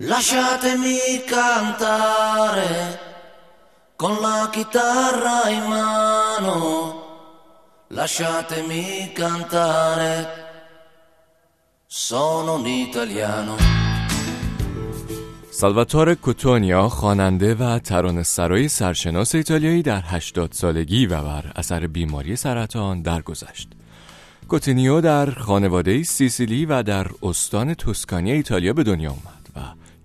Lasciatemi cantare con la chitarra in mano. Lasciatemi cantare. Sono un italiano. سالواتور کوتونیا خواننده و ترانه‌سرای سرشناس ایتالیایی در 80 سالگی و بر اثر بیماری سرطان درگذشت. کوتینیو در خانواده سیسیلی و در استان توسکانی ایتالیا به دنیا آمد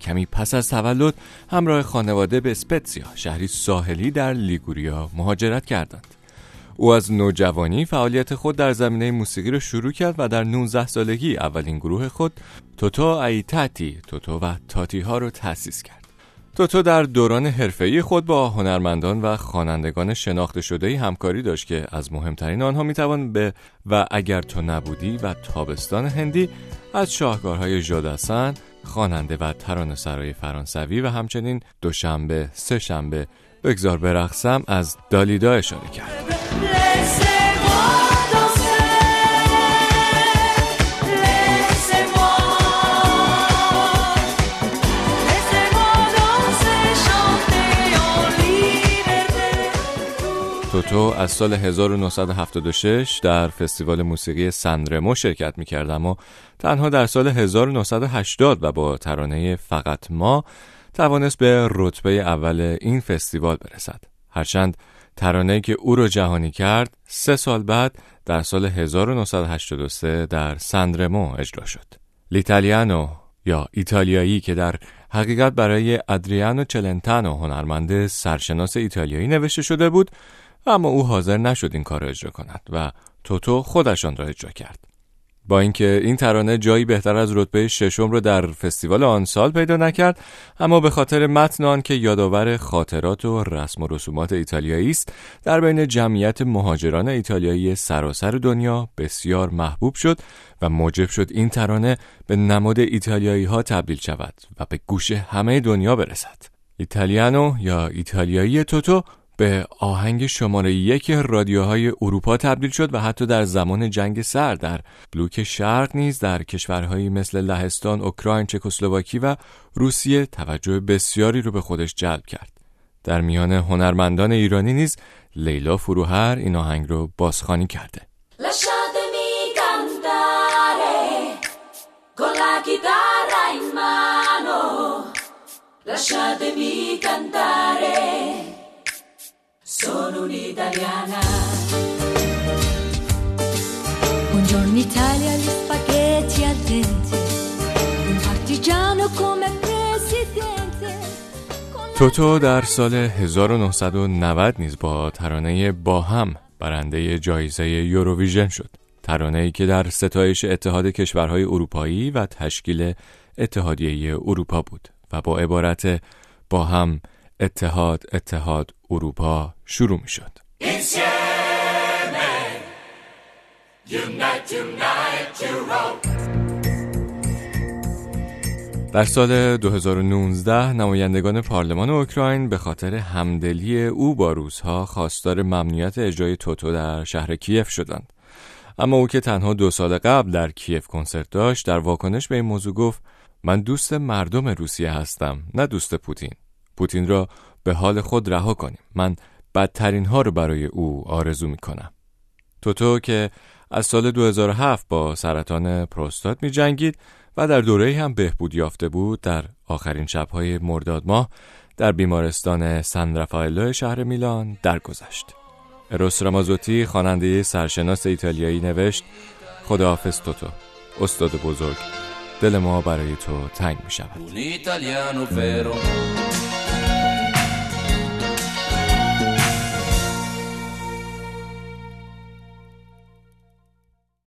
کمی پس از تولد همراه خانواده به اسپتسیا شهری ساحلی در لیگوریا مهاجرت کردند. او از نوجوانی فعالیت خود در زمینه موسیقی را شروع کرد و در 19 سالگی اولین گروه خود توتو ایتاتی توتو و تاتی ها رو تأسیس کرد. توتو در دوران حرفه‌ای خود با هنرمندان و خوانندگان شناخته شده همکاری داشت که از مهمترین آنها می‌توان به و اگر تو نبودی و تابستان هندی از شاهکارهای ژادسن خواننده و ترانه سرای فرانسوی و همچنین دوشنبه، سه شنبه بگذار برقصم از دالیدا اشاره کرد. توتو از سال 1976 در فستیوال موسیقی سندرمو شرکت می‌کرد اما تنها در سال 1980 و با ترانه فقط ما توانست به رتبه اول این فستیوال برسد. هرچند ترانه که او را جهانی کرد سه سال بعد در سال 1983 در سندرمو اجرا شد. لیتالیانو یا ایتالیایی که در حقیقت برای ادریانو چلنتانو هنرمند سرشناس ایتالیایی نوشته شده بود اما او حاضر نشد این کار را اجرا کند و توتو خودشان را اجرا کرد. با اینکه این ترانه جایی بهتر از رتبه ششم رو در فستیوال آن سال پیدا نکرد اما به خاطر متن آن که یادآور خاطرات و رسم و رسومات ایتالیایی است در بین جمعیت مهاجران ایتالیایی سراسر دنیا بسیار محبوب شد و موجب شد این ترانه به نماد ایتالیایی ها تبدیل شود و به گوش همه دنیا برسد ایتالیانو یا ایتالیایی توتو به آهنگ شماره یک رادیوهای اروپا تبدیل شد و حتی در زمان جنگ سر در بلوک شرق نیز در کشورهایی مثل لهستان، اوکراین، چکسلواکی و روسیه توجه بسیاری رو به خودش جلب کرد. در میان هنرمندان ایرانی نیز لیلا فروهر این آهنگ رو بازخوانی کرده. Lasciatemi cantare Sono un'italiana. Buongiorno Italia, gli spaghetti al dente. Un partigiano come presidente. توتو در سال 1990 نیز با ترانه با هم برنده جایزه یوروویژن شد. ترانه ای که در ستایش اتحاد کشورهای اروپایی و تشکیل اتحادیه اروپا بود و با عبارت با هم اتحاد اتحاد اروپا شروع می شد. در سال 2019 نمایندگان پارلمان اوکراین به خاطر همدلی او با روزها خواستار ممنوعیت اجرای توتو در شهر کیف شدند. اما او که تنها دو سال قبل در کیف کنسرت داشت در واکنش به این موضوع گفت من دوست مردم روسیه هستم نه دوست پوتین پوتین را به حال خود رها کنیم. من بدترین ها رو برای او آرزو می کنم توتو که از سال 2007 با سرطان پروستات می جنگید و در دوره هم بهبود یافته بود در آخرین شبهای مرداد ماه در بیمارستان سن رافائلو شهر میلان درگذشت. اروس رامازوتی خواننده سرشناس ایتالیایی نوشت خداحافظ توتو استاد بزرگ دل ما برای تو تنگ می شود